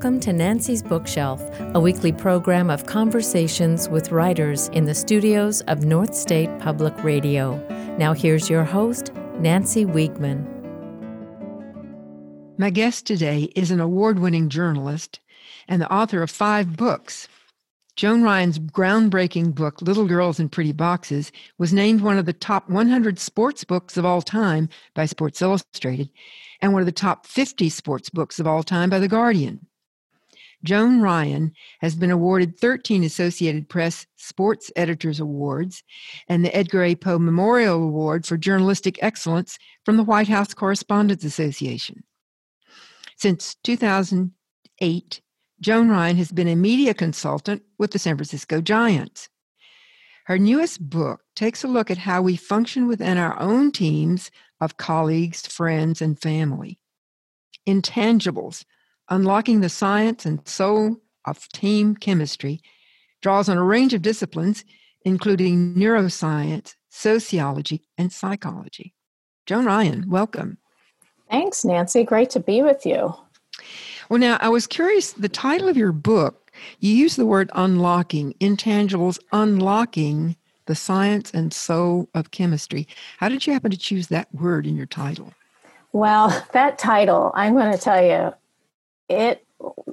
Welcome to Nancy's Bookshelf, a weekly program of conversations with writers in the studios of North State Public Radio. Now, here's your host, Nancy Wiegman. My guest today is an award winning journalist and the author of five books. Joan Ryan's groundbreaking book, Little Girls in Pretty Boxes, was named one of the top 100 sports books of all time by Sports Illustrated and one of the top 50 sports books of all time by The Guardian. Joan Ryan has been awarded 13 Associated Press Sports Editors Awards and the Edgar A. Poe Memorial Award for Journalistic Excellence from the White House Correspondents Association. Since 2008, Joan Ryan has been a media consultant with the San Francisco Giants. Her newest book takes a look at how we function within our own teams of colleagues, friends, and family. Intangibles Unlocking the Science and Soul of Team Chemistry draws on a range of disciplines, including neuroscience, sociology, and psychology. Joan Ryan, welcome. Thanks, Nancy. Great to be with you. Well, now, I was curious the title of your book, you use the word unlocking, intangibles, unlocking the science and soul of chemistry. How did you happen to choose that word in your title? Well, that title, I'm going to tell you, it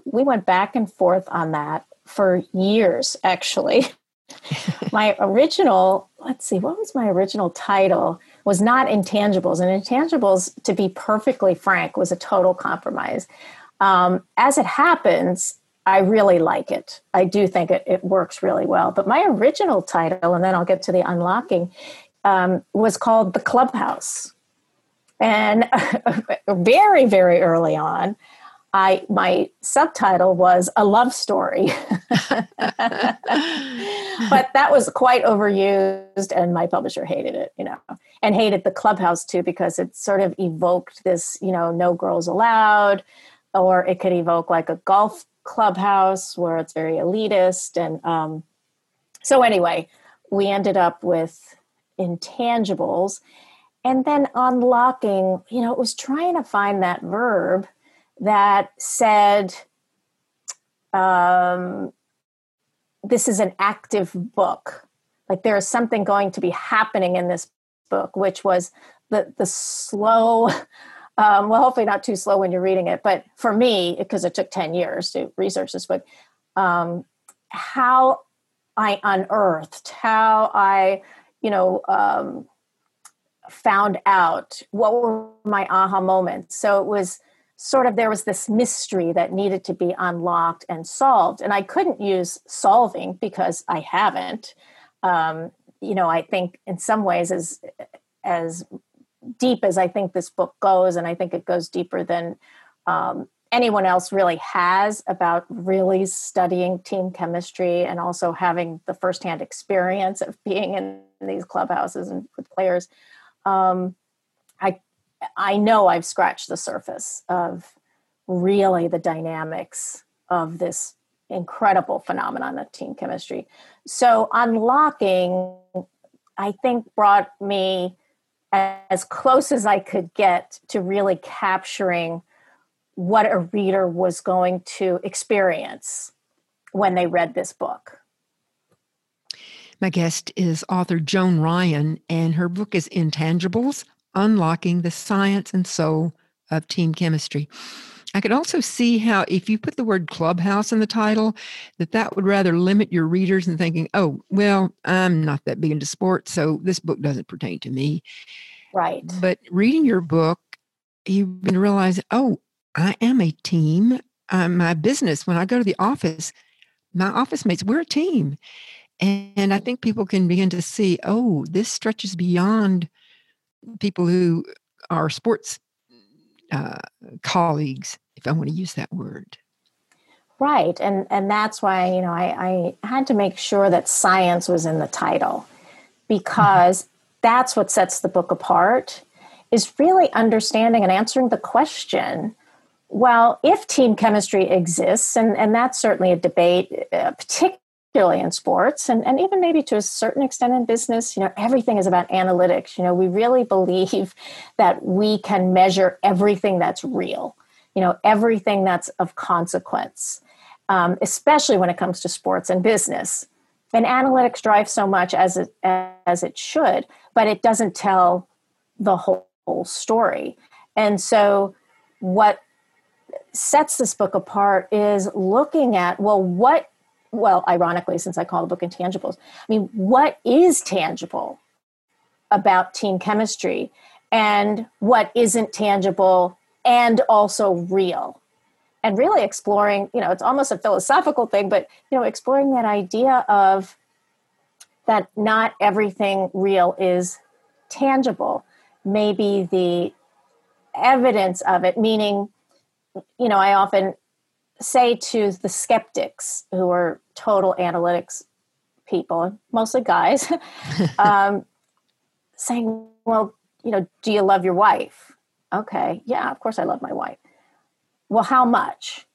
we went back and forth on that for years actually. My original let's see what was my original title? Was not intangibles and intangibles to be perfectly frank was a total compromise. Um, as it happens i really like it. I do think it, it works really well. But my original title and then i'll get to the unlocking um, was called the clubhouse. And very very early on I my subtitle was a love story. but that was quite overused and my publisher hated it, you know. And hated the clubhouse too because it sort of evoked this, you know, no girls allowed or it could evoke like a golf clubhouse where it's very elitist and um so anyway, we ended up with intangibles and then unlocking, you know, it was trying to find that verb that said, um, this is an active book. Like there is something going to be happening in this book, which was the the slow. Um, well, hopefully not too slow when you're reading it, but for me, because it took ten years to research this book, um, how I unearthed, how I, you know, um, found out what were my aha moments. So it was sort of there was this mystery that needed to be unlocked and solved. And i couldn't use solving because i haven't. Um, you know i think in some ways as as deep as i think this book goes and i think it goes deeper than um, anyone else really has about really studying team chemistry and also having the firsthand experience of being in these clubhouses and with players um, i I know I've scratched the surface of really the dynamics of this incredible phenomenon of team chemistry. So unlocking, I think, brought me as close as I could get to really capturing what a reader was going to experience when they read this book. My guest is author Joan Ryan, and her book is Intangibles unlocking the science and soul of team chemistry. I could also see how if you put the word clubhouse in the title, that that would rather limit your readers in thinking, oh, well, I'm not that big into sports, so this book doesn't pertain to me. Right. But reading your book, you realize, oh, I am a team. Um, my business, when I go to the office, my office mates, we're a team. And, and I think people can begin to see, oh, this stretches beyond people who are sports uh, colleagues, if I want to use that word. Right, and and that's why you know I, I had to make sure that science was in the title because mm-hmm. that's what sets the book apart is really understanding and answering the question well if team chemistry exists and and that's certainly a debate uh, particularly particularly in sports and, and even maybe to a certain extent in business you know everything is about analytics you know we really believe that we can measure everything that's real you know, everything that's of consequence, um, especially when it comes to sports and business. And analytics drive so much as it as it should, but it doesn't tell the whole, whole story. And so, what sets this book apart is looking at well, what well, ironically, since I call the book Intangibles, I mean, what is tangible about team chemistry and what isn't tangible and also real? And really exploring, you know, it's almost a philosophical thing, but, you know, exploring that idea of that not everything real is tangible. Maybe the evidence of it, meaning, you know, I often say to the skeptics who are total analytics people, mostly guys, um, saying, well, you know, do you love your wife? Okay, yeah, of course I love my wife. Well, how much?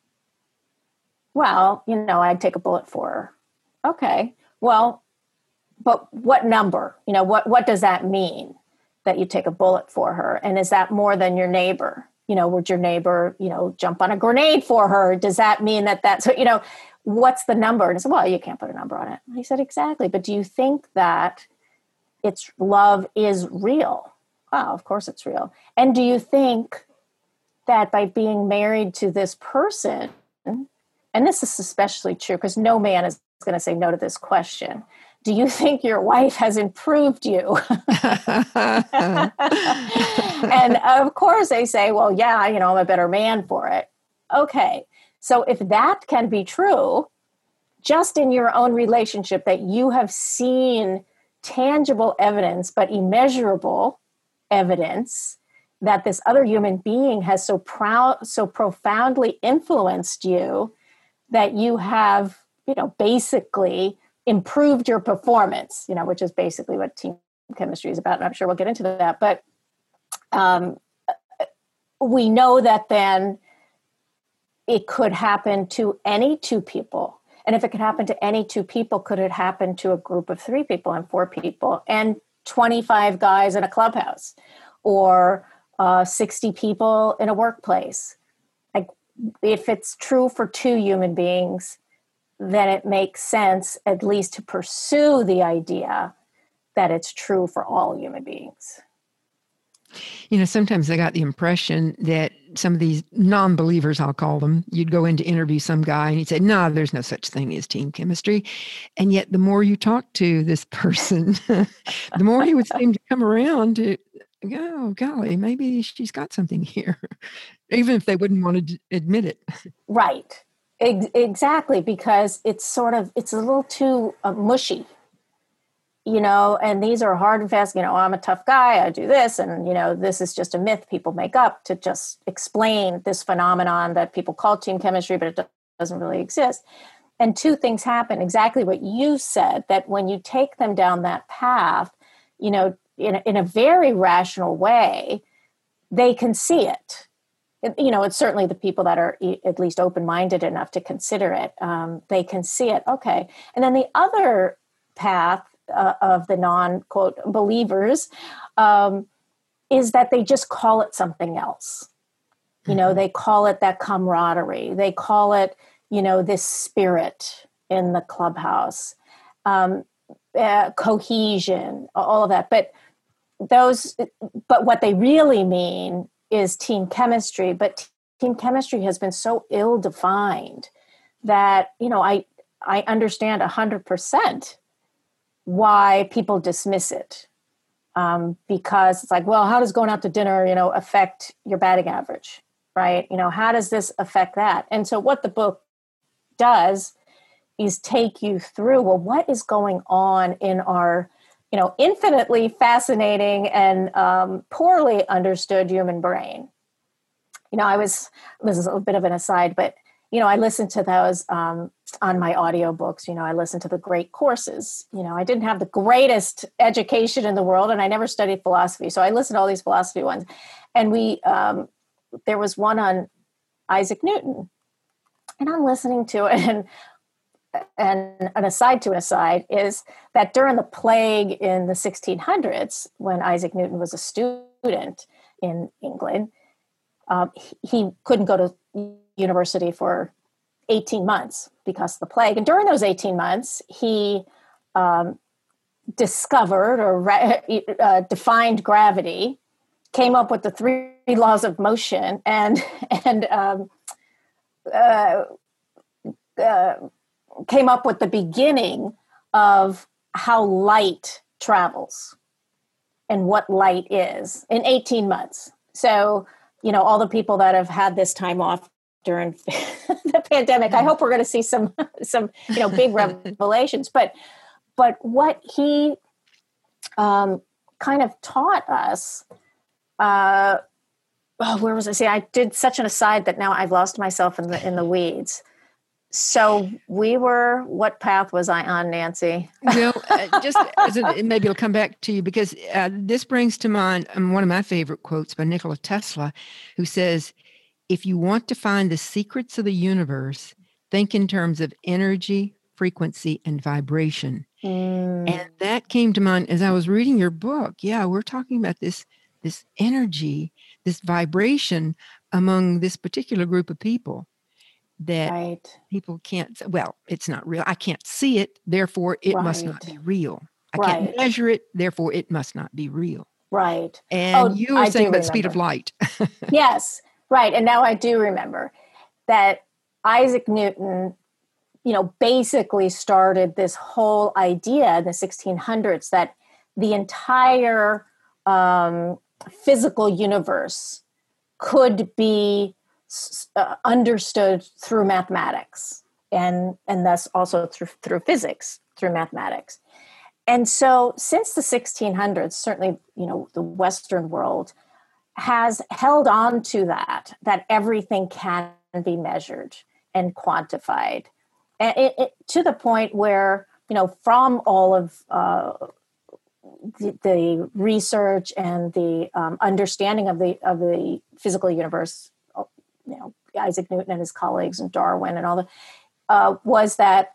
Well, you know, I'd take a bullet for her. Okay, well, but what number? You know, what, what does that mean that you take a bullet for her? And is that more than your neighbor? you know, would your neighbor, you know, jump on a grenade for her? Does that mean that that's, what, you know, what's the number? And I said, well, you can't put a number on it. And he said, exactly. But do you think that it's love is real? Oh, of course it's real. And do you think that by being married to this person, and this is especially true because no man is going to say no to this question do you think your wife has improved you? and of course, they say, well, yeah, you know, I'm a better man for it. Okay. So if that can be true, just in your own relationship, that you have seen tangible evidence, but immeasurable evidence that this other human being has so proud, so profoundly influenced you that you have, you know, basically improved your performance, you know, which is basically what team chemistry is about. And I'm sure we'll get into that. But um, we know that then it could happen to any two people. And if it could happen to any two people, could it happen to a group of three people and four people and 25 guys in a clubhouse or uh, 60 people in a workplace? Like, if it's true for two human beings, then it makes sense at least to pursue the idea that it's true for all human beings. You know, sometimes I got the impression that some of these non believers, I'll call them, you'd go in to interview some guy and he'd say, No, there's no such thing as team chemistry. And yet, the more you talk to this person, the more he would seem to come around to oh, golly, maybe she's got something here, even if they wouldn't want to admit it. Right. Ex- exactly, because it's sort of it's a little too uh, mushy, you know. And these are hard and fast. You know, I'm a tough guy. I do this, and you know, this is just a myth people make up to just explain this phenomenon that people call team chemistry, but it doesn't really exist. And two things happen. Exactly what you said. That when you take them down that path, you know, in a, in a very rational way, they can see it you know it's certainly the people that are at least open-minded enough to consider it um, they can see it okay and then the other path uh, of the non-quote believers um, is that they just call it something else. You know mm-hmm. they call it that camaraderie. They call it you know this spirit in the clubhouse um, uh, cohesion all of that. But those but what they really mean is team chemistry, but team chemistry has been so ill defined that, you know, I, I understand 100% why people dismiss it. Um, because it's like, well, how does going out to dinner, you know, affect your batting average, right? You know, how does this affect that? And so, what the book does is take you through, well, what is going on in our you know, infinitely fascinating and um, poorly understood human brain. You know, I was, this is a bit of an aside, but, you know, I listened to those um, on my audiobooks. You know, I listened to the great courses. You know, I didn't have the greatest education in the world and I never studied philosophy. So I listened to all these philosophy ones. And we, um, there was one on Isaac Newton. And I'm listening to it and and an aside to an aside is that during the plague in the 1600s, when Isaac Newton was a student in England, um, he, he couldn't go to university for 18 months because of the plague. And during those 18 months, he um, discovered or uh, defined gravity, came up with the three laws of motion, and and um, uh, uh, came up with the beginning of how light travels and what light is in 18 months. So, you know, all the people that have had this time off during the pandemic, I hope we're going to see some some, you know, big revelations, but but what he um, kind of taught us uh, oh, where was I? See, I did such an aside that now I've lost myself in the in the weeds. So we were what path was i on nancy? Know uh, just a, maybe it'll come back to you because uh, this brings to mind um, one of my favorite quotes by nikola tesla who says if you want to find the secrets of the universe think in terms of energy frequency and vibration mm. and that came to mind as i was reading your book yeah we're talking about this this energy this vibration among this particular group of people that right. people can't well it's not real i can't see it therefore it right. must not be real i right. can't measure it therefore it must not be real right and oh, you were I saying about speed of light yes right and now i do remember that isaac newton you know basically started this whole idea in the 1600s that the entire um, physical universe could be uh, understood through mathematics and and thus also through through physics through mathematics. And so since the 1600s certainly you know the western world has held on to that that everything can be measured and quantified. And it, it, to the point where you know from all of uh, the, the, research and the um, understanding of the of the physical universe you know Isaac Newton and his colleagues and Darwin and all the uh, was that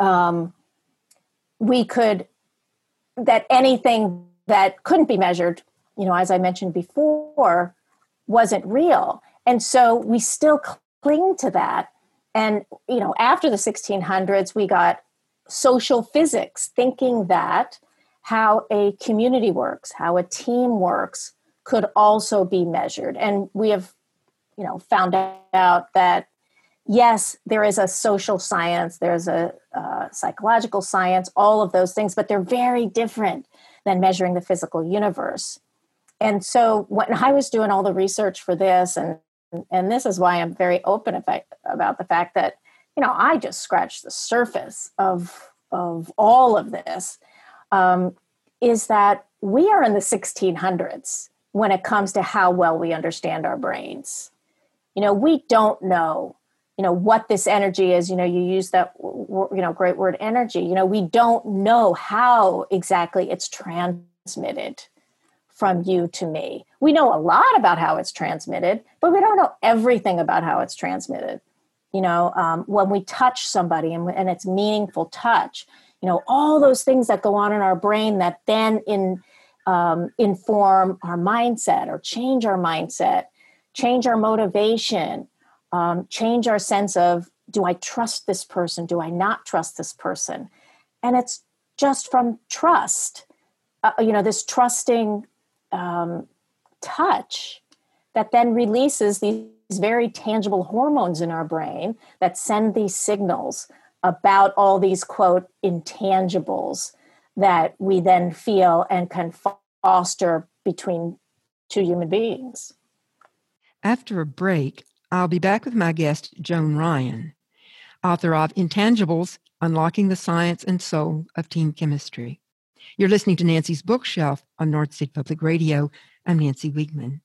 um, we could that anything that couldn't be measured, you know, as I mentioned before, wasn't real, and so we still cling to that. And you know, after the 1600s, we got social physics, thinking that how a community works, how a team works, could also be measured. And we have you know found out that yes there is a social science there's a uh, psychological science all of those things but they're very different than measuring the physical universe and so when i was doing all the research for this and and this is why i'm very open about, the fact that you know i just scratched the surface of of all of this um, is that we are in the 1600s when it comes to how well we understand our brains. You know we don't know you know what this energy is. You know you use that you know great word energy. You know we don't know how exactly it's transmitted from you to me we know a lot about how it's transmitted but we don't know everything about how it's transmitted you know um, when we touch somebody and, and it's meaningful touch you know all those things that go on in our brain that then in um, inform our mindset or change our mindset change our motivation, um, change our sense of do I trust this person? Do I not trust this person? And it's just from trust, uh, you know, this trusting um, touch that then releases these very tangible hormones in our brain that send these signals about all these quote intangibles that we then feel and can foster between two human beings. After a break, I'll be back with my guest, Joan Ryan, author of Intangibles Unlocking the Science and Soul of Team Chemistry. You're listening to Nancy's Bookshelf on North State Public Radio. I'm Nancy Wiegman.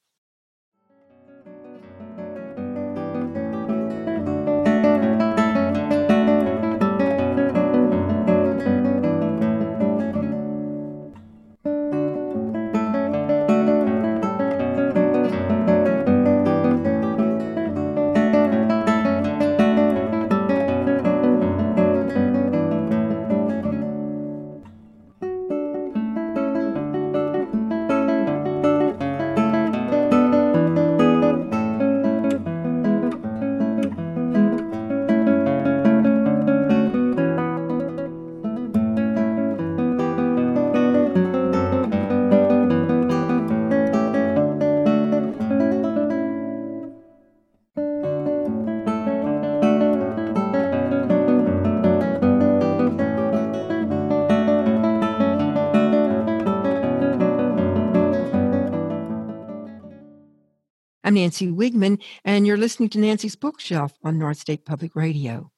Nancy Wiegman, and you're listening to Nancy's Bookshelf on North State Public Radio.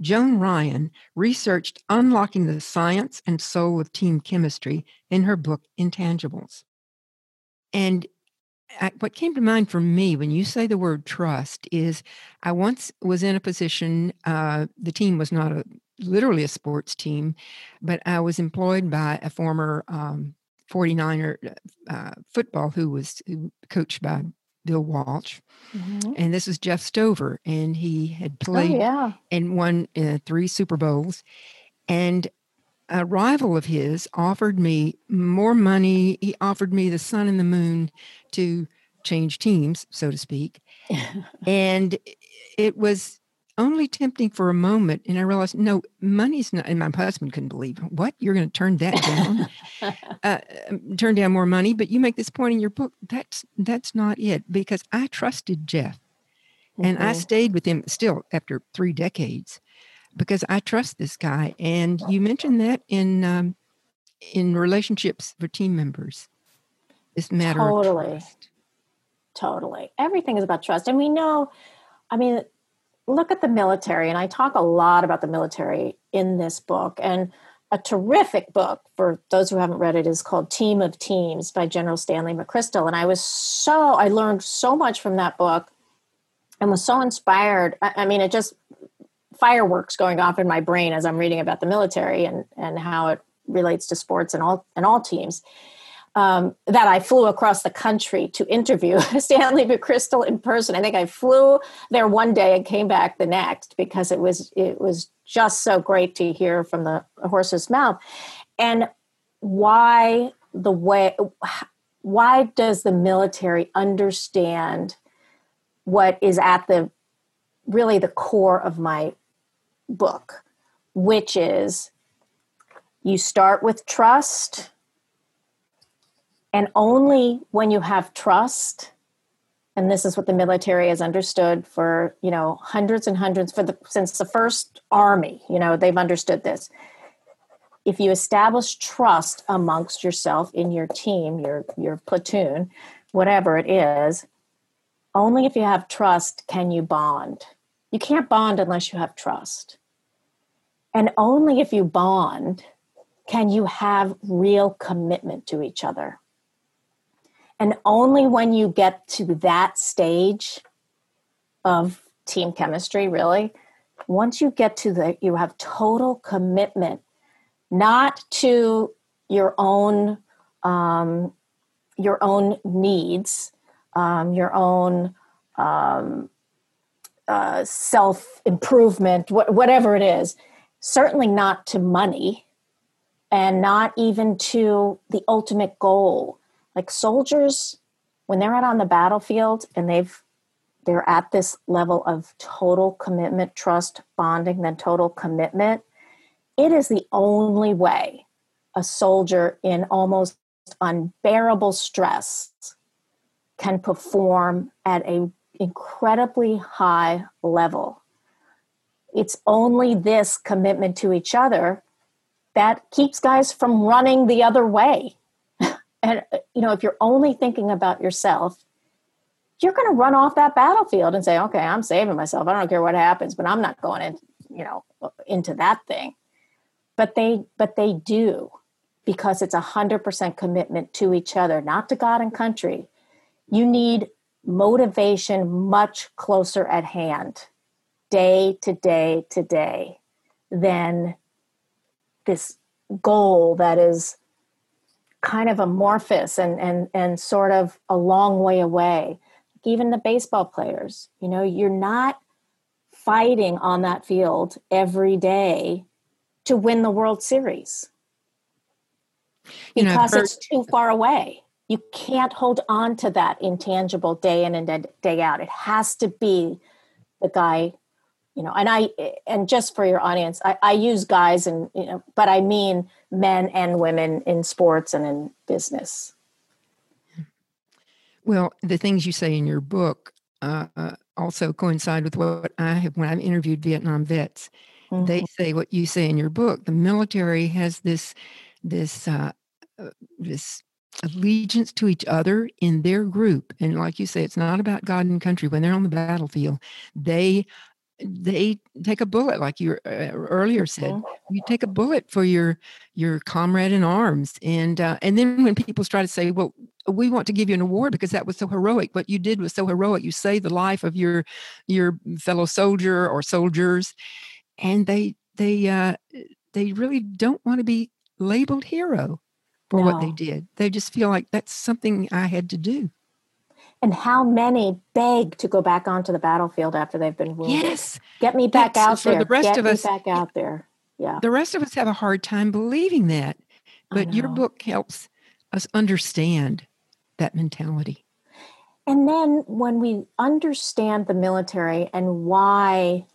Joan Ryan researched unlocking the science and soul of team chemistry in her book Intangibles. And what came to mind for me when you say the word trust is I once was in a position, uh, the team was not a literally a sports team, but I was employed by a former um, 49er uh, football who was coached by Bill Walsh. Mm-hmm. And this was Jeff Stover, and he had oh, played oh, yeah. and won uh, three Super Bowls. And a rival of his offered me more money. He offered me the sun and the moon to change teams, so to speak. and it was only tempting for a moment. And I realized, no, money's not, and my husband couldn't believe what you're going to turn that down, uh, um, turn down more money. But you make this point in your book. That's, that's not it because I trusted Jeff mm-hmm. and I mm-hmm. stayed with him still after three decades because I trust this guy. And you mentioned that in, um, in relationships for team members, this matter totally. Totally. Everything is about trust. And we know, I mean, look at the military, and I talk a lot about the military in this book. And a terrific book for those who haven't read it is called Team of Teams by General Stanley McChrystal. And I was so, I learned so much from that book and was so inspired. I, I mean, it just fireworks going off in my brain as I'm reading about the military and, and how it relates to sports and all and all teams um, that I flew across the country to interview Stanley McChrystal in person. I think I flew there one day and came back the next because it was it was just so great to hear from the horse's mouth. And why the way why does the military understand what is at the really the core of my book, which is you start with trust and only when you have trust, and this is what the military has understood for, you know, hundreds and hundreds for the since the first army, you know, they've understood this. If you establish trust amongst yourself in your team, your your platoon, whatever it is, only if you have trust can you bond. You can't bond unless you have trust. And only if you bond can you have real commitment to each other. And only when you get to that stage of team chemistry, really, once you get to the, you have total commitment, not to your own, um, your own needs, um, your own um, uh, self improvement, wh- whatever it is. Certainly not to money, and not even to the ultimate goal like soldiers when they're out on the battlefield and they've they're at this level of total commitment trust bonding then total commitment it is the only way a soldier in almost unbearable stress can perform at a incredibly high level. It's only this commitment to each other that keeps guys from running the other way and, uh, you know, if you're only thinking about yourself, you're going to run off that battlefield and say, okay, I'm saving myself. I don't care what happens, but I'm not going in, you know, into that thing. But they, but they do because it's a hundred percent commitment to each other, not to God and country. You need motivation much closer at hand, day to day to day, than this goal that is kind of amorphous and and and sort of a long way away. Even the baseball players you know you're not fighting on that field every day to win the world series. Because it's too far away. You can't hold on to that intangible day in and day out. It has to be the guy you know and i and just for your audience i, I use guys and you know but i mean men and women in sports and in business well the things you say in your book uh, uh, also coincide with what i have when i've interviewed vietnam vets mm-hmm. they say what you say in your book the military has this this uh, uh this allegiance to each other in their group. And like you say, it's not about God and country. When they're on the battlefield, they they take a bullet like you uh, earlier said mm-hmm. you take a bullet for your your comrade in arms and uh, and then when people try to say well we want to give you an award because that was so heroic what you did was so heroic you saved the life of your your fellow soldier or soldiers and they they uh they really don't want to be labeled hero for no. what they did. They just feel like that's something I had to do. And how many beg to go back onto the battlefield after they've been wounded? Yes, get me back that's, out for there. The rest Get of us, back out there. Yeah, the rest of us have a hard time believing that, but your book helps us understand that mentality. And then when we understand the military and why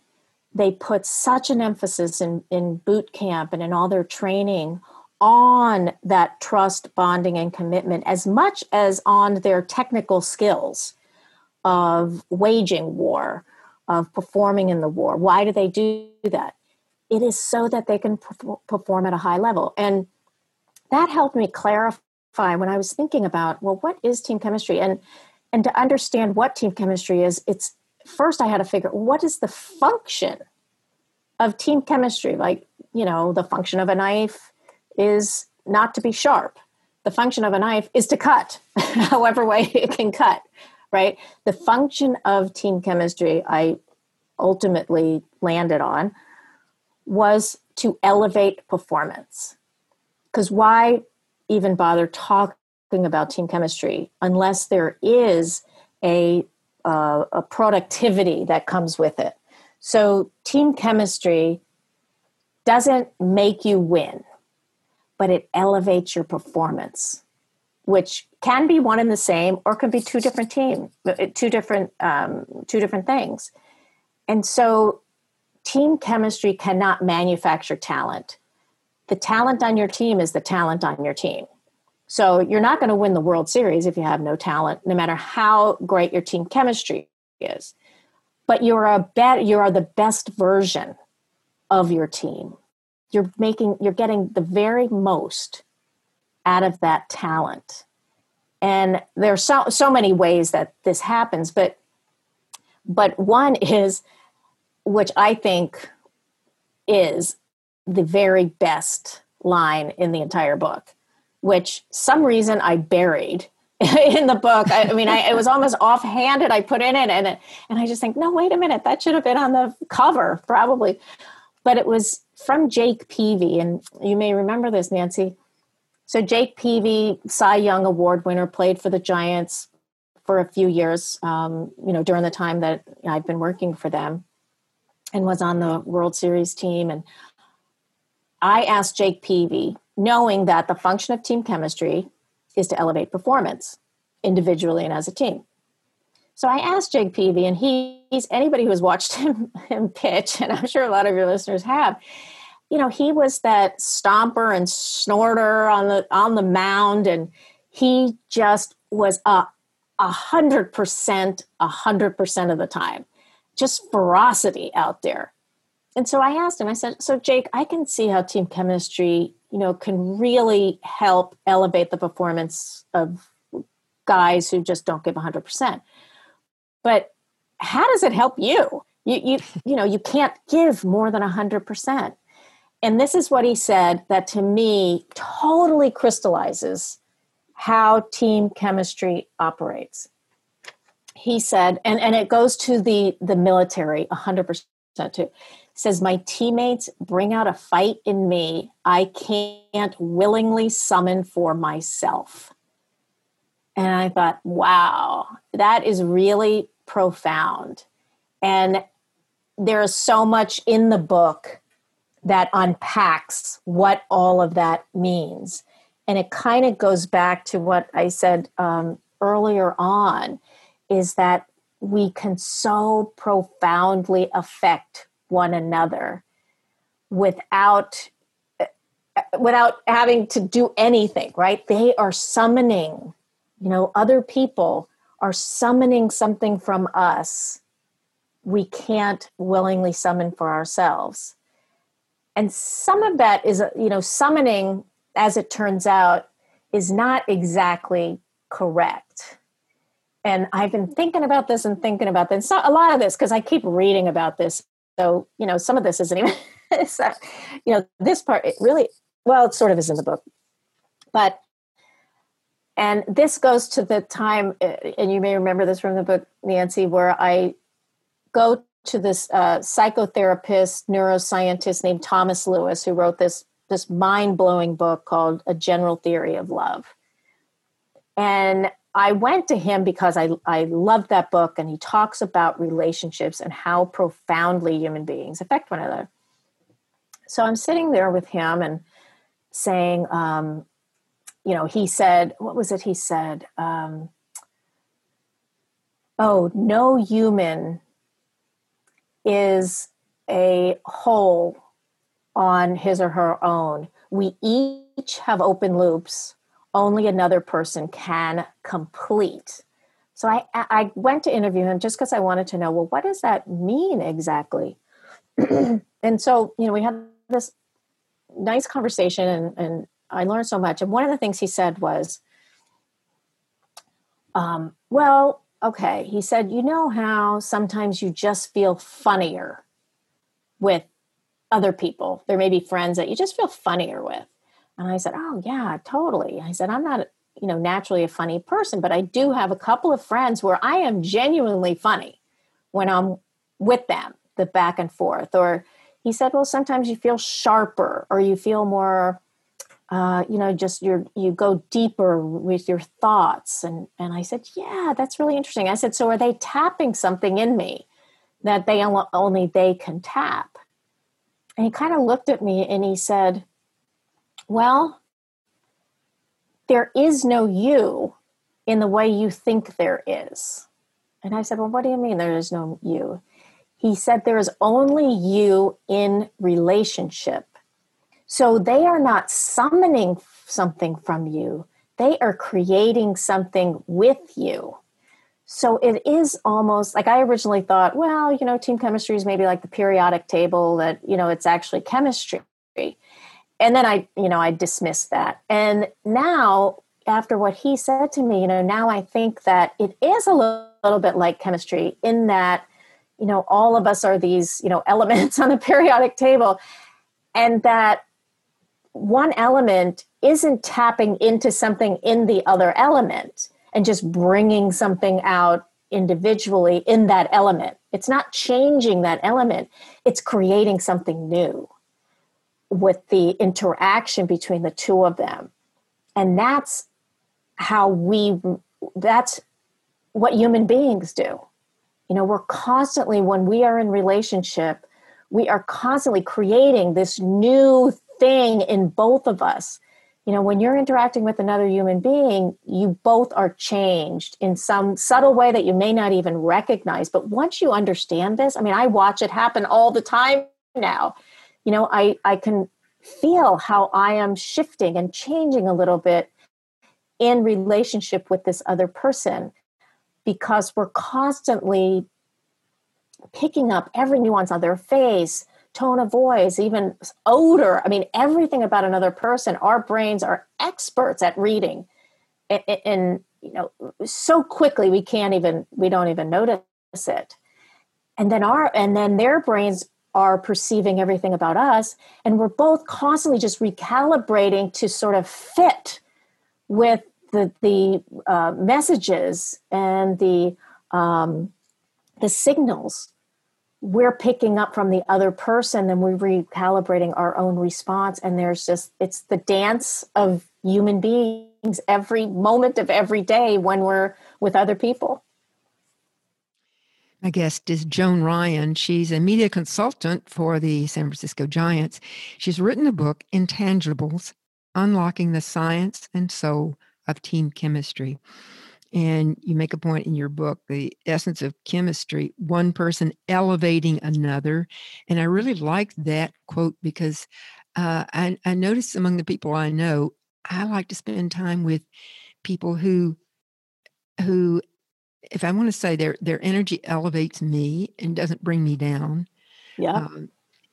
they put such an emphasis in, in boot camp and in all their training on that trust, bonding, and commitment as much as on their technical skills of waging war, of performing in the war. Why do they do that? It is so that they can perform at a high level. And that helped me clarify when I was thinking about, well, what is team chemistry? And and to understand what team chemistry is, it's first I had to figure what is the function of team chemistry? Like, you know, the function of a knife is not to be sharp. The function of a knife is to cut, however way it can cut, right? The function of team chemistry I ultimately landed on was to elevate performance. Because why even bother talking about team chemistry unless there is a, uh, a productivity that comes with it? So, team chemistry doesn't make you win but it elevates your performance, which can be one and the same, or can be two different teams, uh, two different um, two different things. And so, team chemistry cannot manufacture talent. The talent on your team is the talent on your team. So you're not going to win the World Series if you have no talent, no matter how great your team chemistry is. But you're a bet you are the best version of your team you're making you're getting the very most out of that talent. And there's so so many ways that this happens but but one is which i think is the very best line in the entire book which some reason i buried in the book. I, I mean I, it was almost offhanded. I put in it and it, and i just think no wait a minute. That should have been on the cover probably. But it was from Jake Peavy, and you may remember this, Nancy. So Jake Peavy, Cy Young Award winner, played for the Giants for a few years. Um, you know, during the time that I've been working for them, and was on the World Series team. And I asked Jake Peavy, knowing that the function of team chemistry is to elevate performance individually and as a team. So I asked Jake Peavy, and he's anybody who has watched him, him pitch, and I'm sure a lot of your listeners have. You know, he was that stomper and snorter on the on the mound, and he just was a a hundred percent, a hundred percent of the time, just ferocity out there. And so I asked him. I said, "So Jake, I can see how team chemistry, you know, can really help elevate the performance of guys who just don't give hundred percent." But how does it help you? You you you know you can't give more than 100% and this is what he said that to me totally crystallizes how team chemistry operates. He said and and it goes to the the military 100% too. Says my teammates bring out a fight in me i can't willingly summon for myself and I thought, wow, that is really profound. And there is so much in the book that unpacks what all of that means. And it kind of goes back to what I said um, earlier on is that we can so profoundly affect one another without without having to do anything right they are summoning you know other people are summoning something from us we can't willingly summon for ourselves and some of that is you know summoning as it turns out is not exactly correct. And I've been thinking about this and thinking about this. So a lot of this because I keep reading about this. So you know, some of this isn't even. you know, this part it really well, it sort of is in the book, but and this goes to the time, uh, and you may remember this from the book, Nancy, where I go to this uh, psychotherapist, neuroscientist named Thomas Lewis, who wrote this this mind blowing book called A General Theory of Love. And I went to him because I, I loved that book, and he talks about relationships and how profoundly human beings affect one another. So I'm sitting there with him and saying, um, you know, he said, what was it he said? Um, oh, no human is a whole on his or her own. We each have open loops, only another person can complete. So I, I went to interview him just because I wanted to know, well, what does that mean exactly? and so, you know, we had this nice conversation and, and I learned so much. And one of the things he said was, um, well, okay. He said, you know how sometimes you just feel funnier with other people. There may be friends that you just feel funnier with. And I said, oh, yeah, totally. I said, I'm not, you know, naturally a funny person, but I do have a couple of friends where I am genuinely funny when I'm with them, the back and forth. Or he said, well, sometimes you feel sharper or you feel more uh, you know just you you go deeper with your thoughts. And and i said yeah that's really interesting. I said so are they tapping something in me that they only they can tap? And he kind of looked at me and he said well there is no you in the way you think there is. And i said well what do you mean there is no you? He said there is only you in relationship so they are not summoning something from you, they are creating something with you. So it is almost like I originally thought, well, you know, team chemistry is maybe like the periodic table that, you know, it's actually chemistry. And then I, you know, I dismissed that. And now, after what he said to me, you know, now I think that it is a little, little bit like chemistry in that, you know, all of us are these, you know, elements on the periodic table. And that one element isn't tapping into something in the other element and just bringing something out individually in that element. It's not changing that element, it's creating something new with the interaction between the two of them. And that's how we, that's what human beings do. You know, we're constantly, when we are in relationship, we are constantly creating this new thing in both of us. You know, when you're interacting with another human being, you both are changed in some subtle way that you may not even recognize. But once you understand this, I mean, I watch it happen all the time now. You know, I, I can feel how I am shifting and changing a little bit in relationship with this other person because we're constantly picking up every nuance on their face tone of voice, even odor. I mean, everything about another person. Our brains are experts at reading, and, you know, so quickly we can't even we don't even notice it. And then our and then their brains are perceiving everything about us, and we're both constantly just recalibrating to sort of fit with the the uh, messages and the um, the signals we're picking up from the other person and we're recalibrating our own response and there's just it's the dance of human beings every moment of every day when we're with other people my guest is Joan Ryan. She's a media consultant for the San Francisco Giants. She's written a book, Intangibles Unlocking the Science and Soul of Team Chemistry. And you make a point in your book, the essence of chemistry, one person elevating another. And I really like that quote because uh, I, I notice among the people I know, I like to spend time with people who, who, if I want to say their their energy elevates me and doesn't bring me down. Yeah. Um,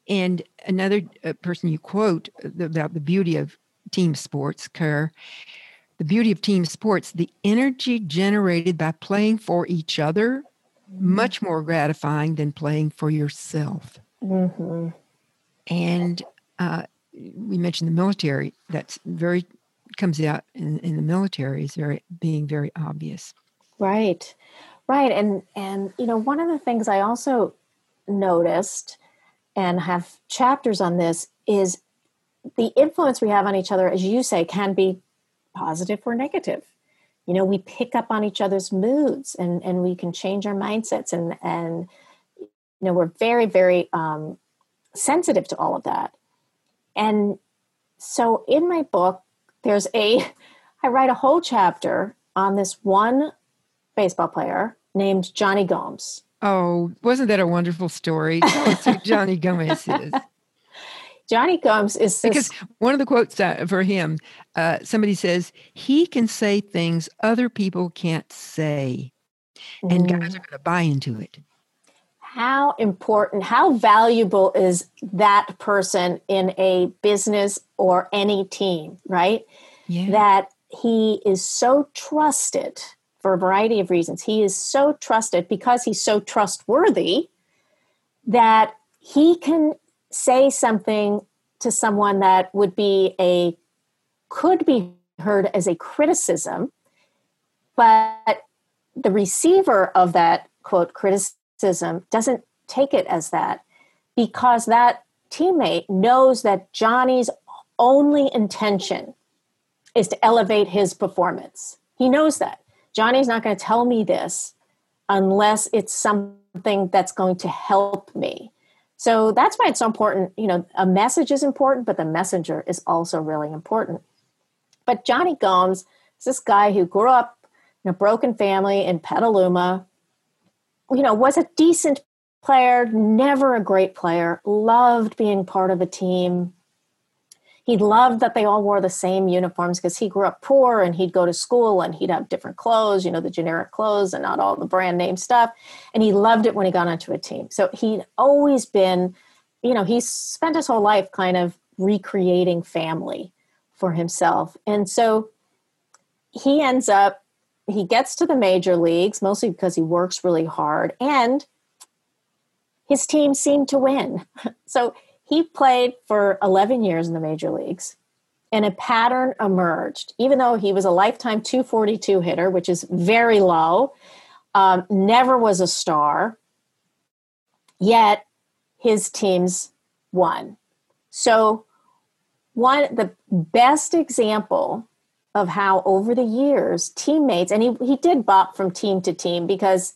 and another uh, person you quote uh, about the beauty of team sports, Kerr, the beauty of team sports, the energy generated by playing for each other, much more gratifying than playing for yourself. Mm-hmm. And uh, we mentioned the military. That's very comes out in, in the military is very being very obvious. Right, right, and and you know one of the things I also noticed and have chapters on this is the influence we have on each other, as you say, can be positive or negative. You know, we pick up on each other's moods and, and we can change our mindsets and, and, you know, we're very, very um, sensitive to all of that. And so in my book, there's a, I write a whole chapter on this one baseball player named Jonny Gomes. Oh, wasn't that a wonderful story? Tell us who Jonny Gomes is. Jonny Gomes is this, because one of the quotes uh, for him, uh, somebody says he can say things other people can't say, and mm. guys are going to buy into it. How important, how valuable is that person in a business or any team, right? Yeah. That he is so trusted for a variety of reasons. He is so trusted because he's so trustworthy that he can say something to someone that would be a could be heard as a criticism but the receiver of that quote criticism doesn't take it as that because that teammate knows that Jonny's only intention is to elevate his performance. He knows that. Jonny's not going to tell me this unless it's something that's going to help me. So that's why it's so important. You know, a message is important, but the messenger is also really important. But Jonny Gomes is this guy who grew up in a broken family in Petaluma, you know, was a decent player, never a great player, loved being part of a team, he loved that they all wore the same uniforms because he grew up poor and he'd go to school and he'd have different clothes, you know, the generic clothes and not all the brand name stuff. And he loved it when he got onto a team. So he'd always been, you know, he spent his whole life kind of recreating family for himself. And so he ends up, he gets to the major leagues mostly because he works really hard and his team seemed to win. So he played for 11 years in the major leagues, and a pattern emerged. Even though he was a lifetime 242 hitter, which is very low, um, never was a star, yet his teams won. So, one the best example of how over the years teammates and he, he did bop from team to team because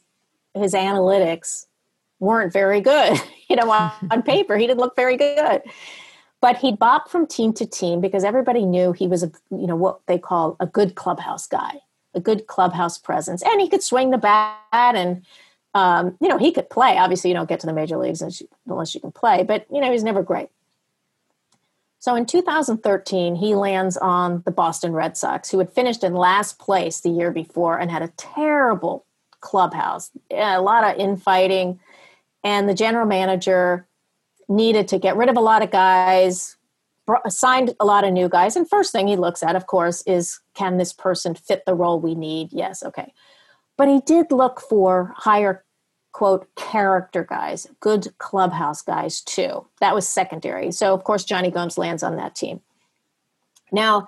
his analytics weren't very good. you know, on, on paper, he didn't look very good. But he'd bop from team to team because everybody knew he was a, you know, what they call a good clubhouse guy, a good clubhouse presence, and he could swing the bat and, um, you know, he could play. Obviously, you don't get to the major leagues unless you can play, but you know, he was never great. So in 2013, he lands on the Boston Red Sox, who had finished in last place the year before and had a terrible clubhouse, a lot of infighting and the general manager needed to get rid of a lot of guys assigned a lot of new guys and first thing he looks at of course is can this person fit the role we need? Yes okay. But he did look for higher quote character guys good clubhouse guys too. That was secondary. So of course Jonny Gomes lands on that team. Now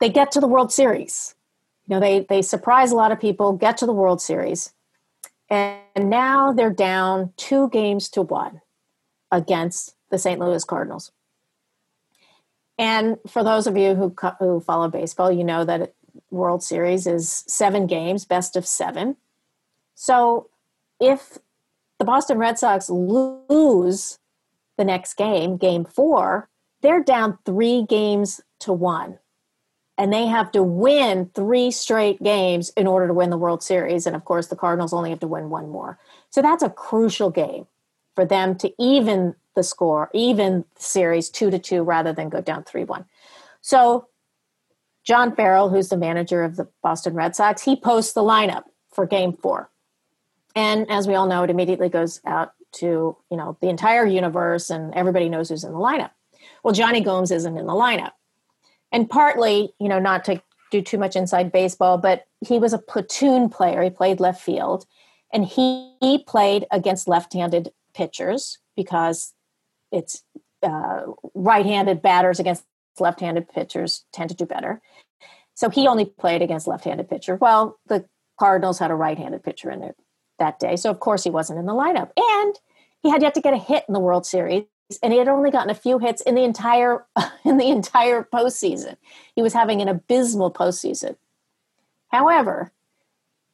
they get to the world series. You know they they surprise a lot of people get to the world series and now they're down two games to one against the St. Louis Cardinals. And for those of you who, who follow baseball, you know that World Series is seven games, best of seven. So if the Boston Red Sox lose the next game, game four, they're down three games to one and they have to win three straight games in order to win the World Series. And of course, the Cardinals only have to win one more. So that's a crucial game for them to even the score, even the series two to two rather than go down 3 1. So John Farrell, who's the manager of the Boston Red Sox, he posts the lineup for game four. And as we all know, it immediately goes out to, you know, the entire universe and everybody knows who's in the lineup. Well, Jonny Gomes isn't in the lineup and partly you know not to do too much inside baseball, but he was a platoon player. He played left field, and he, he played against left-handed pitchers because it's uh, right-handed batters against left-handed pitchers tend to do better. So he only played against left-handed pitcher. Well, the Cardinals had a right-handed pitcher in there that day, so of course he wasn't in the lineup. And he had yet to get a hit in the World Series, and he had only gotten a few hits in the entire in the entire postseason. He was having an abysmal postseason. However,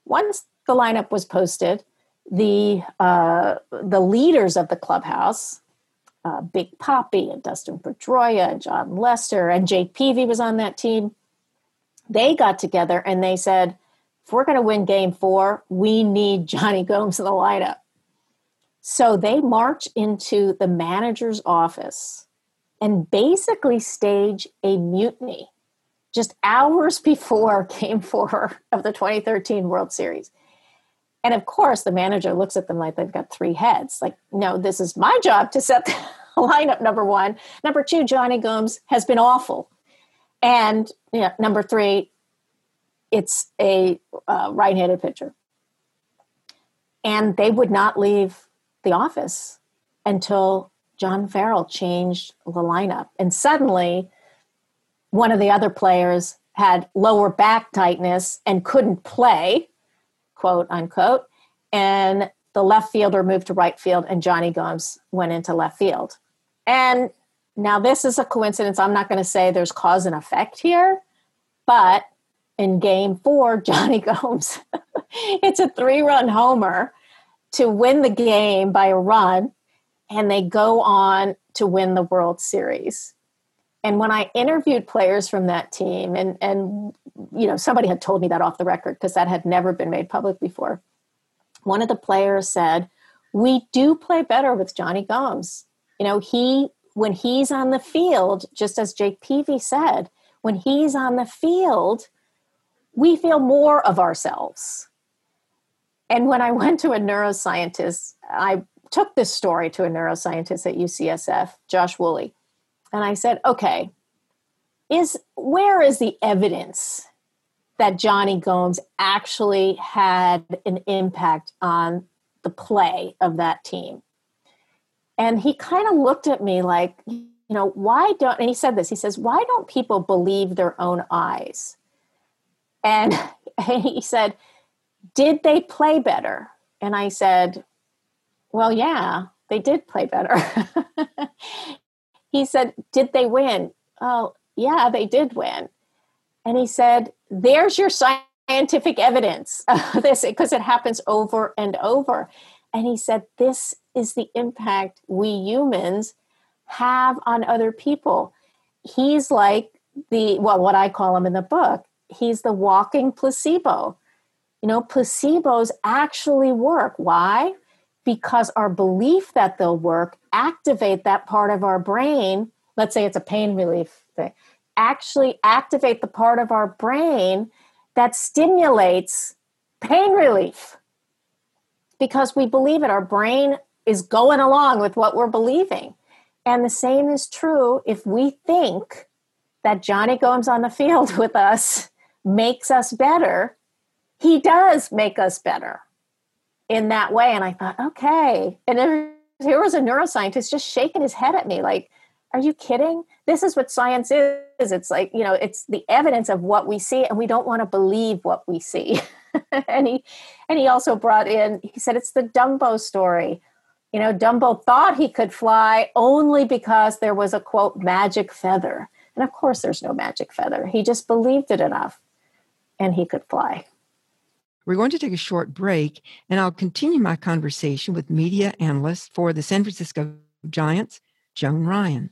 once the lineup was posted, the uh, the leaders of the clubhouse, uh, Big Papi and Dustin Pedroia and Jon Lester and Jake Peavy was on that team. They got together and they said, if we're going to win game four, we need Jonny Gomes in the lineup. So they march into the manager's office and basically stage a mutiny just hours before game four of the 2013 World Series. And of course, the manager looks at them like they've got three heads. Like, no, this is my job to set the lineup, number one. Number two, Jonny Gomes has been awful. And you know, number three, it's a uh, right handed pitcher. And they would not leave the office until John Farrell changed the lineup. And suddenly, one of the other players had lower back tightness and couldn't play, quote unquote. And the left fielder moved to right field, and Jonny Gomes went into left field. And now, this is a coincidence. I'm not going to say there's cause and effect here, but in game four, Jonny Gomes, it's a three run homer to win the game by a run, and they go on to win the World Series. And when I interviewed players from that team, and, and you know, somebody had told me that off the record because that had never been made public before. One of the players said, We do play better with Jonny Gomes. You know, he, when he's on the field, just as Jake Peavy said, when he's on the field, we feel more of ourselves. And when I went to a neuroscientist, I took this story to a neuroscientist at UCSF, Josh Woolley, and I said, okay, is where is the evidence that Jonny Gomes actually had an impact on the play of that team? And he kind of looked at me like, you know, why don't, and he said this, he says, why don't people believe their own eyes? And he said, did they play better? And I said, well, yeah, they did play better. he said, did they win? Oh, yeah, they did win. And he said, there's your scientific evidence of this because it happens over and over. And he said, this is the impact we humans have on other people. He's like the, well, what I call him in the book, he's the walking placebo. You know, placebos actually work. Why? Because our belief that they'll work activate that part of our brain. Let's say it's a pain relief thing. Actually, activate the part of our brain that stimulates pain relief because we believe it. Our brain is going along with what we're believing. And the same is true if we think that Jonny Gomes on the field with us makes us better he does make us better in that way. And I thought, okay. And there, here was a neuroscientist just shaking his head at me like, are you kidding? This is what science is. It's like, you know, it's the evidence of what we see, and we don't want to believe what we see. and he and he also brought in, he said it's the Dumbo story. You know, Dumbo thought he could fly only because there was a quote magic feather. And of course there's no magic feather. He just believed it enough and he could fly. We're going to take a short break, and I'll continue my conversation with media analyst for the San Francisco Giants, Joan Ryan.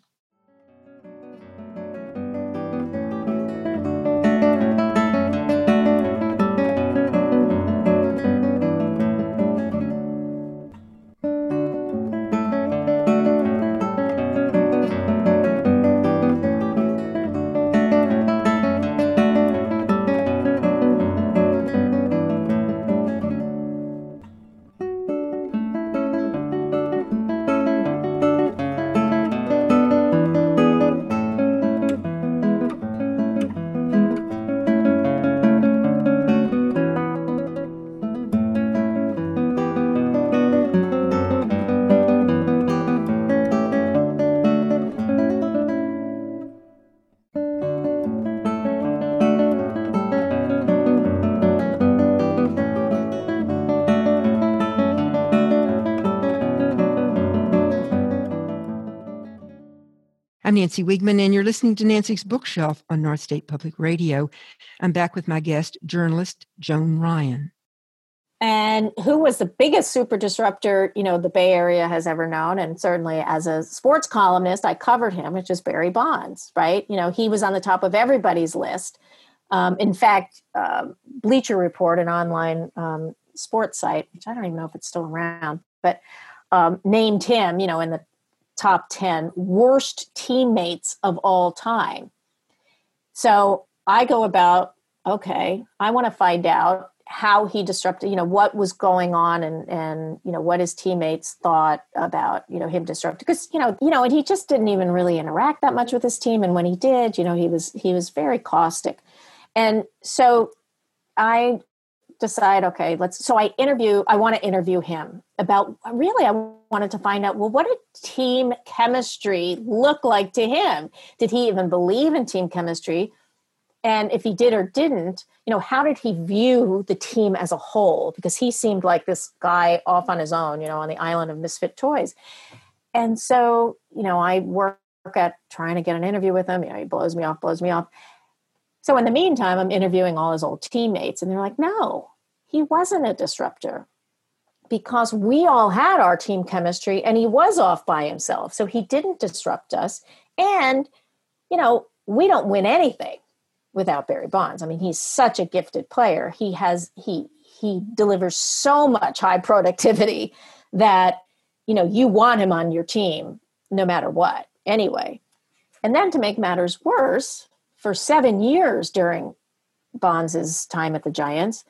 Nancy Wiegman, and you're listening to Nancy's Bookshelf on North State Public Radio. I'm back with my guest, journalist Joan Ryan. And who was the biggest super disruptor, you know, the Bay Area has ever known? And certainly as a sports columnist, I covered him, which is Barry Bonds, right? You know, he was on the top of everybody's list. Um, in fact, uh, Bleacher Report, an online um, sports site, which I don't even know if it's still around, but um, named him, you know, in the top 10 worst teammates of all time. So I go about, okay, I want to find out how he disrupted, you know, what was going on and, and, you know, what his teammates thought about, you know, him disrupting. Because, you know, you know, and he just didn't even really interact that much with his team. And when he did, you know, he was, he was very caustic. And so I decide, okay, let's, so I interview, I want to interview him about, really, I wanted to find out, well, what did team chemistry look like to him? Did he even believe in team chemistry? And if he did or didn't, you know, how did he view the team as a whole? Because he seemed like this guy off on his own, you know, on the island of misfit toys. And so, you know, I work at trying to get an interview with him. You know, he blows me off, blows me off. So in the meantime, I'm interviewing all his old teammates, and they're like, no, he wasn't a disruptor because we all had our team chemistry and he was off by himself. So he didn't disrupt us. And, you know, we don't win anything without Barry Bonds. I mean, he's such a gifted player. He has, he, he delivers so much high productivity that, you know, you want him on your team no matter what anyway. And then to make matters worse, for seven years during Bonds' time at the Giants,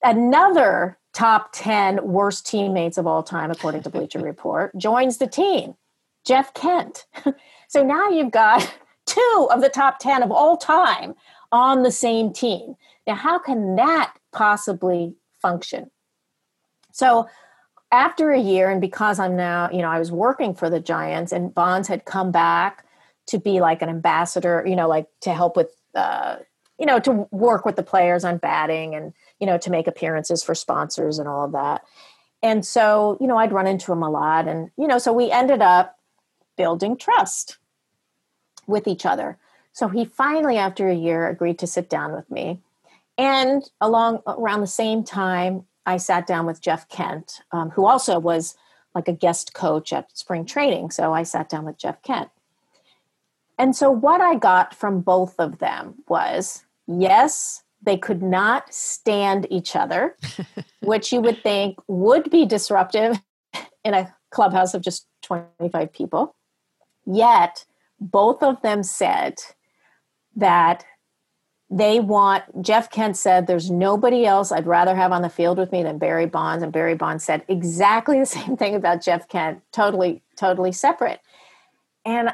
another top 10 worst teammates of all time, according to Bleacher Report, joins the team, Jeff Kent. so now you've got two of the top 10 of all time on the same team. Now, how can that possibly function? So, after a year, and because I'm now, you know, I was working for the Giants and Bonds had come back to be like an ambassador, you know, like to help with, uh, you know, to work with the players on batting and, you know, to make appearances for sponsors and all of that. And so, you know, I'd run into him a lot. And, you know, so we ended up building trust with each other. So he finally, after a year, agreed to sit down with me. And along around the same time, I sat down with Jeff Kent, um, who also was like a guest coach at spring training. So I sat down with Jeff Kent. And so, what I got from both of them was yes, they could not stand each other, which you would think would be disruptive in a clubhouse of just 25 people. Yet, both of them said that they want, Jeff Kent said, there's nobody else I'd rather have on the field with me than Barry Bonds. And Barry Bonds said exactly the same thing about Jeff Kent, totally, totally separate. And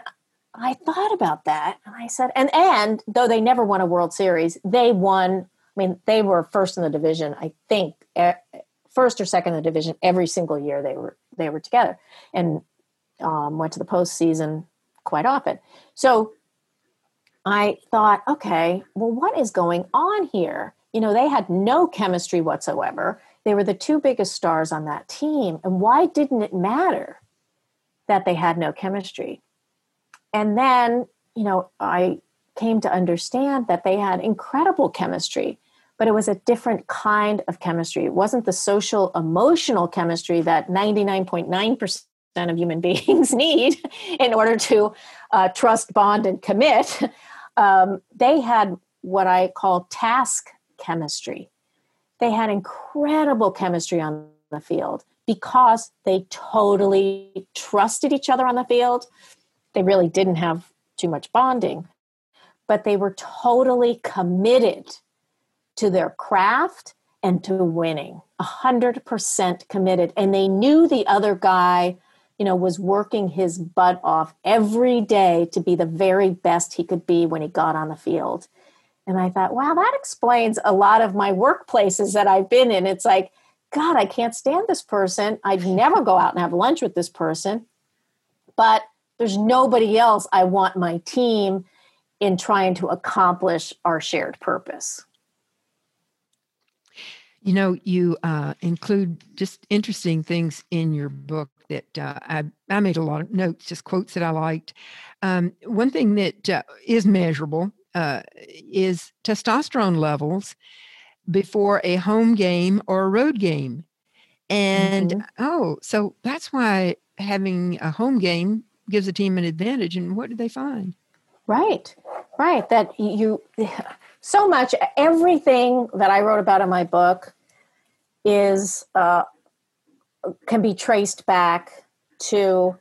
I thought about that and I said, and and though they never won a World Series, they won. I mean, they were first in the division. I think first or second in the division every single year they were they were together, and um, went to the postseason quite often. So I thought, okay, well, what is going on here? You know, they had no chemistry whatsoever. They were the two biggest stars on that team, and why didn't it matter that they had no chemistry? And then, you know, I came to understand that they had incredible chemistry, but it was a different kind of chemistry. It wasn't the social emotional chemistry that 99.9% of human beings need in order to uh, trust, bond, and commit. Um, they had what I call task chemistry. They had incredible chemistry on the field because they totally trusted each other on the field they really didn't have too much bonding, but they were totally committed to their craft and to winning. A hundred percent committed. And they knew the other guy, you know, was working his butt off every day to be the very best he could be when he got on the field. And I thought, wow, that explains a lot of my workplaces that I've been in. It's like, God, I can't stand this person. I'd never go out and have lunch with this person. But there's nobody else I want my team in trying to accomplish our shared purpose. You know, you uh, include just interesting things in your book that uh, I, I made a lot of notes, just quotes that I liked. Um, one thing that uh, is measurable uh, is testosterone levels before a home game or a road game. And mm-hmm. oh, so that's why having a home game gives a team an advantage. And what did they find? Right, right. That you so much everything that I wrote about in my book is uh, can be traced back to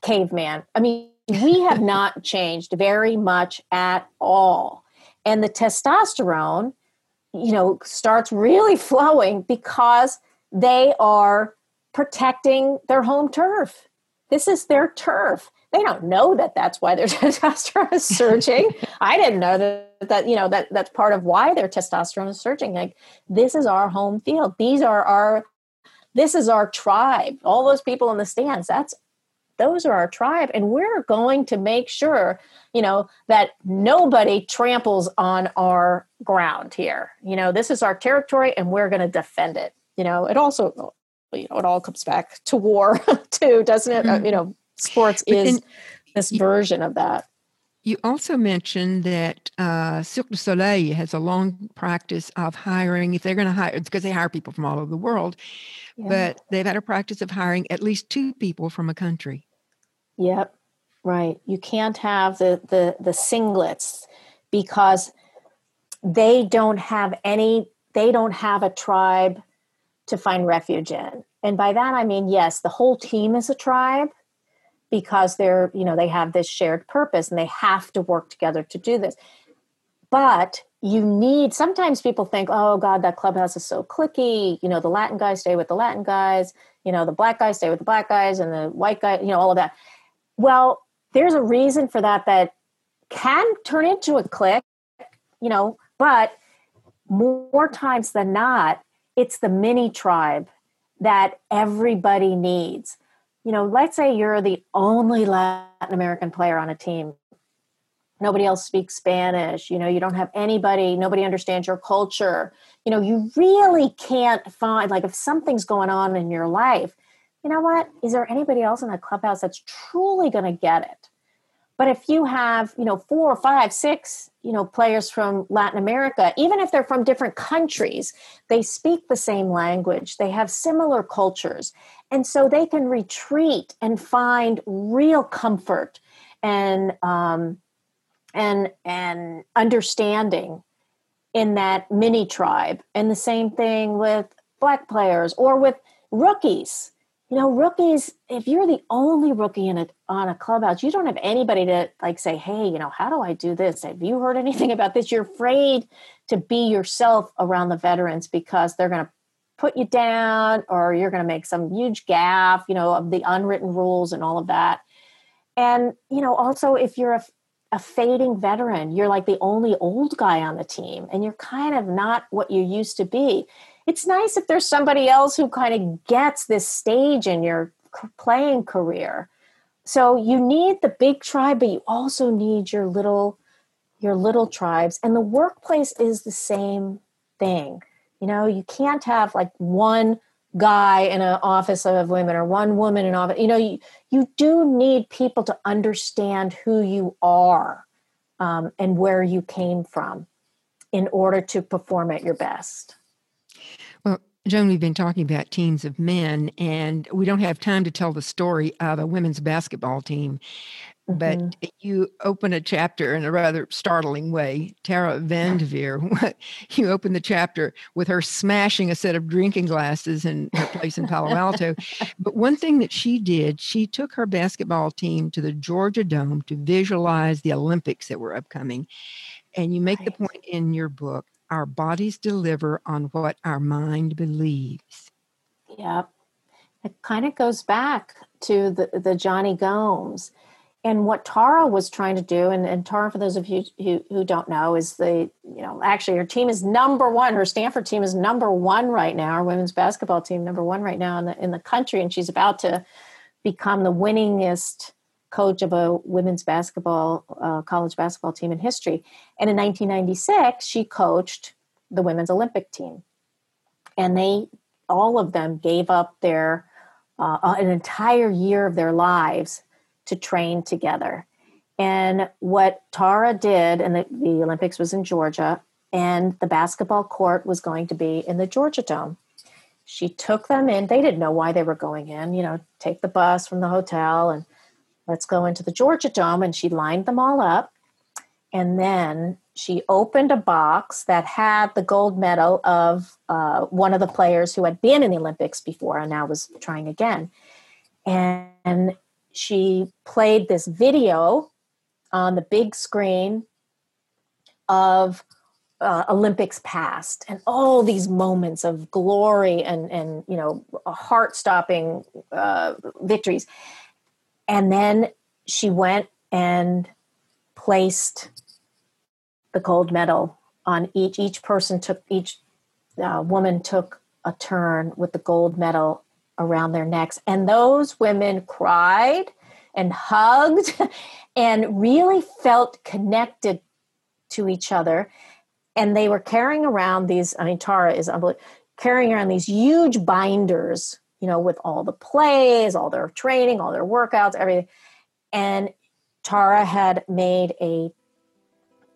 caveman. I mean, we have not changed very much at all, and the testosterone, you know, starts really flowing because they are protecting their home turf. This is their turf they don't know that that's why their testosterone is surging. I didn't know that, that you know that that's part of why their testosterone is surging. Like this is our home field. These are our this is our tribe. All those people in the stands, that's those are our tribe and we're going to make sure, you know, that nobody tramples on our ground here. You know, this is our territory and we're going to defend it. You know, it also you know, it all comes back to war too, doesn't it? Mm-hmm. Uh, you know, sports is this version of that. You also mentioned that uh, Cirque du Soleil has a long practice of hiring. If they're going to hire, because they hire people from all over the world, yeah. but they've had a practice of hiring at least two people from a country. Yep, right. You can't have the the the singlets because they don't have any. They don't have a tribe to find refuge in, and by that I mean yes, the whole team is a tribe, because they're you know they have this shared purpose and they have to work together to do this. But you need sometimes people think oh god that clubhouse is so cliquey. You know the latin guys stay with the latin guys. You know the black guys stay with the black guys and the white guy you know all of that. Well there's a reason for that that can turn into a clique you know but more times than not it's the mini tribe that everybody needs you know, let's say you're the only Latin American player on a team. Nobody else speaks Spanish. You know, you don't have anybody, nobody understands your culture. You know, you really can't find, like, if something's going on in your life, you know what? Is there anybody else in that clubhouse that's truly going to get it? But if you have, you know, four or five, six, you know, players from Latin America, even if they're from different countries, they speak the same language, they have similar cultures. And so they can retreat and find real comfort and um, and and understanding in that mini tribe. And the same thing with black players or with rookies you know rookies if you're the only rookie in a on a clubhouse you don't have anybody to like say hey you know how do i do this? Have you heard anything about this? You're afraid to be yourself around the veterans because they're going to put you down or you're going to make some huge gaffe you know of the unwritten rules and all of that. And you know also if you're a, a fading veteran you're like the only old guy on the team and you're kind of not what you used to be it's nice if there's somebody else who kind of gets this stage in your playing career. So you need the big tribe, but you also need your little your little tribes. And the workplace is the same thing. You know, you can't have like one guy in an office of women or one woman in office. You know, you, you do need people to understand who you are um, and where you came from in order to perform at your best. Joan, we've been talking about teams of men, and we don't have time to tell the story of a women's basketball team. Mm-hmm. But you open a chapter in a rather startling way. Tara Vanderveer, you open the chapter with her smashing a set of drinking glasses in her place in Palo Alto. but one thing that she did, she took her basketball team to the Georgia Dome to visualize the Olympics that were upcoming. And you make right. the point in your book our bodies deliver on what our mind believes. Yep. It kind of goes back to the, the Jonny Gomes. And what Tara was trying to do, and, and Tara, for those of you who, who don't know, is the, you know, actually her team is number one. Her Stanford team is number one right now, our women's basketball team, number one right now in the, in the country. And she's about to become the winningest coach of a women's basketball, uh, college basketball team in history. And in 1996, she coached the women's Olympic team. and they all of them gave up their uh, an entire year of their lives to train together. And what Tara did, and the, the Olympics was in Georgia, and the basketball court was going to be in the Georgia Dome. She took them in. They didn't know why they were going in. You know, take the bus from the hotel and let's go into the Georgia Dome. And she lined them all up. And then she opened a box that had the gold medal of uh, one of the players who had been in the Olympics before and now was trying again. And she played this video on the big screen of uh, Olympics past and all these moments of glory and and you know heart stopping uh, victories, and then she went and placed the gold medal on each each person took each uh, woman took a turn with the gold medal around their necks. And those women cried and hugged and really felt connected to each other. And they were carrying around these i mean tara is unbelievable carrying around these huge binders you know with all the plays all their training all their workouts everything. And tara had made a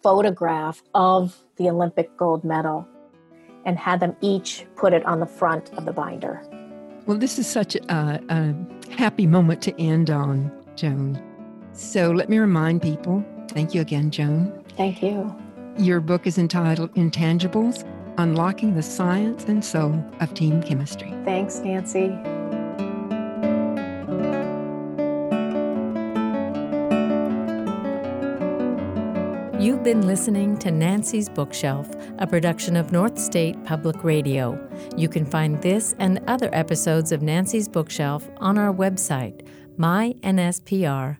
photograph of the olympic gold medal and had them each put it on the front of the binder. Well this is such a, a happy moment to end on joan. So let me remind people thank you again joan. Thank you. Your book is entitled Intangibles Unlocking the Science and Soul of Team Chemistry. Thanks, Nancy. You've been listening to Nancy's Bookshelf, a production of North State Public Radio. You can find this and other episodes of Nancy's Bookshelf on our website, mynspr.org.